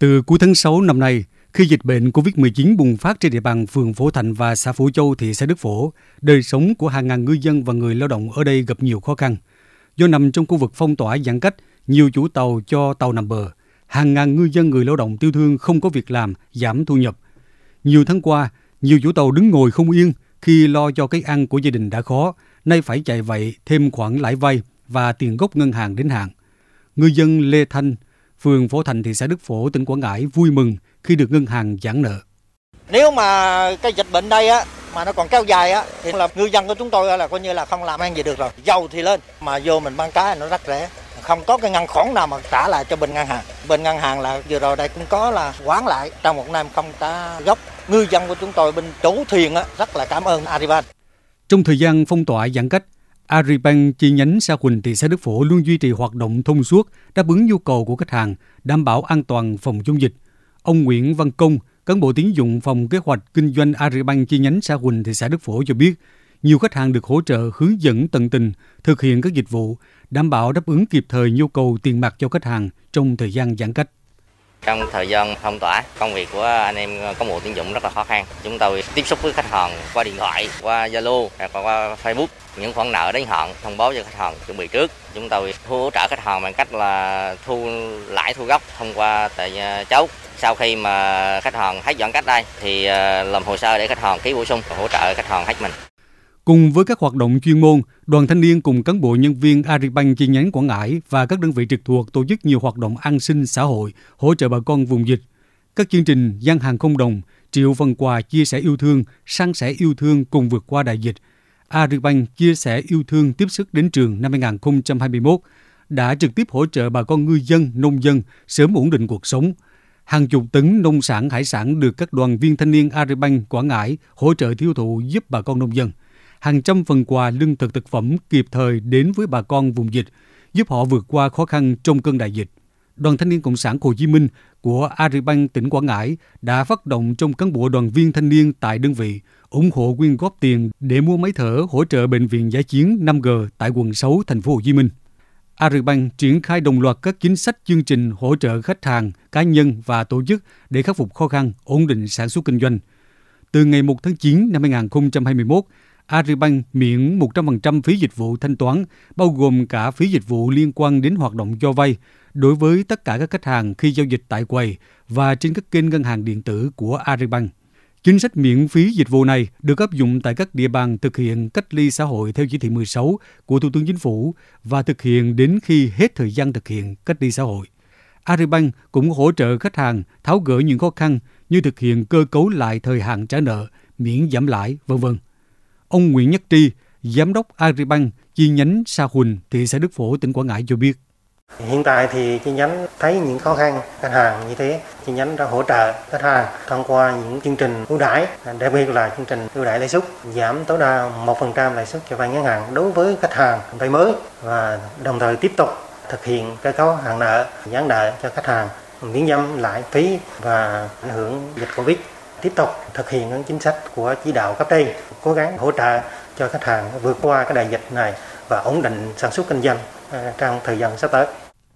Từ cuối tháng 6 năm nay, khi dịch bệnh COVID-19 bùng phát trên địa bàn phường Phổ Thạnh và xã Phổ Châu, thị xã Đức Phổ, đời sống của hàng ngàn ngư dân và người lao động ở đây gặp nhiều khó khăn. Do nằm trong khu vực phong tỏa giãn cách, nhiều chủ tàu cho tàu nằm bờ, hàng ngàn ngư dân người lao động tiêu thương không có việc làm, giảm thu nhập. Nhiều tháng qua, nhiều chủ tàu đứng ngồi không yên khi lo cho cái ăn của gia đình đã khó, nay phải chạy vậy thêm khoản lãi vay và tiền gốc ngân hàng đến hạn. Ngư dân Lê Thanh, phường Phổ Thành, thị xã Đức Phổ, tỉnh Quảng Ngãi vui mừng khi được ngân hàng giãn nợ. Nếu mà cái dịch bệnh đây á mà nó còn kéo dài á thì là ngư dân của chúng tôi là coi như là không làm ăn gì được rồi. Dầu thì lên mà vô mình bán cá nó rất rẻ. Không có cái ngân khoản nào mà trả lại cho bên ngân hàng. Bên ngân hàng là vừa rồi đây cũng có là quán lại trong một năm không trả gốc. Ngư dân của chúng tôi bên chủ thuyền á rất là cảm ơn Ariban. Trong thời gian phong tỏa giãn cách, Agribank chi nhánh Sa Huỳnh, thị xã Đức Phổ luôn duy trì hoạt động thông suốt, đáp ứng nhu cầu của khách hàng, đảm bảo an toàn phòng chống dịch. Ông Nguyễn Văn Công, cán bộ tín dụng phòng kế hoạch kinh doanh Agribank chi nhánh Sa Huỳnh, thị xã Đức Phổ cho biết, nhiều khách hàng được hỗ trợ hướng dẫn tận tình thực hiện các dịch vụ, đảm bảo đáp ứng kịp thời nhu cầu tiền mặt cho khách hàng trong thời gian giãn cách. Trong thời gian phong tỏa, công việc của anh em có bộ tín dụng rất là khó khăn. Chúng tôi tiếp xúc với khách hàng qua điện thoại, qua Zalo hoặc qua Facebook. Những khoản nợ đến hạn thông báo cho khách hàng chuẩn bị trước. Chúng tôi hỗ trợ khách hàng bằng cách là thu lãi thu gốc thông qua tại à, cháu. Sau khi mà khách hàng hết giãn cách đây thì à, làm hồ sơ để khách hàng ký bổ sung và hỗ trợ khách hàng hết mình. Cùng với các hoạt động chuyên môn, đoàn thanh niên cùng cán bộ nhân viên Agribank chi nhánh Quảng Ngãi và các đơn vị trực thuộc tổ chức nhiều hoạt động an sinh xã hội, hỗ trợ bà con vùng dịch. Các chương trình gian hàng không đồng, triệu phần quà chia sẻ yêu thương, san sẻ yêu thương cùng vượt qua đại dịch. Agribank chia sẻ yêu thương tiếp sức đến trường năm 2021 đã trực tiếp hỗ trợ bà con ngư dân, nông dân sớm ổn định cuộc sống. Hàng chục tấn nông sản hải sản được các đoàn viên thanh niên Agribank Quảng Ngãi hỗ trợ tiêu thụ giúp bà con nông dân hàng trăm phần quà lương thực thực phẩm kịp thời đến với bà con vùng dịch, giúp họ vượt qua khó khăn trong cơn đại dịch. Đoàn Thanh niên Cộng sản Hồ Chí Minh của Agribank tỉnh Quảng Ngãi đã phát động trong cán bộ đoàn viên thanh niên tại đơn vị ủng hộ quyên góp tiền để mua máy thở hỗ trợ bệnh viện giải chiến 5G tại quận 6 thành phố Hồ Chí Minh. Agribank triển khai đồng loạt các chính sách chương trình hỗ trợ khách hàng, cá nhân và tổ chức để khắc phục khó khăn, ổn định sản xuất kinh doanh. Từ ngày 1 tháng 9 năm 2021, Agribank miễn 100% phí dịch vụ thanh toán, bao gồm cả phí dịch vụ liên quan đến hoạt động cho vay đối với tất cả các khách hàng khi giao dịch tại quầy và trên các kênh ngân hàng điện tử của Agribank. Chính sách miễn phí dịch vụ này được áp dụng tại các địa bàn thực hiện cách ly xã hội theo chỉ thị 16 của Thủ tướng Chính phủ và thực hiện đến khi hết thời gian thực hiện cách ly xã hội. Agribank cũng hỗ trợ khách hàng tháo gỡ những khó khăn như thực hiện cơ cấu lại thời hạn trả nợ, miễn giảm lãi, vân vân. Ông Nguyễn Nhất Tri, Giám đốc Agribank chi nhánh Sa Huỳnh, thị xã Đức Phổ, tỉnh Quảng Ngãi cho biết. Hiện tại thì chi nhánh thấy những khó khăn khách hàng như thế, chi nhánh đã hỗ trợ khách hàng thông qua những chương trình ưu đãi, đặc biệt là chương trình ưu đãi lãi suất giảm tối đa 1% lãi suất cho vay ngắn hạn đối với khách hàng vay mới và đồng thời tiếp tục thực hiện cơ cấu hạn nợ, giãn nợ cho khách hàng miễn giảm lãi phí và ảnh hưởng dịch Covid tiếp tục thực hiện những chính sách của chỉ đạo cấp trên, cố gắng hỗ trợ cho khách hàng vượt qua cái đại dịch này và ổn định sản xuất kinh doanh à, trong thời gian sắp tới.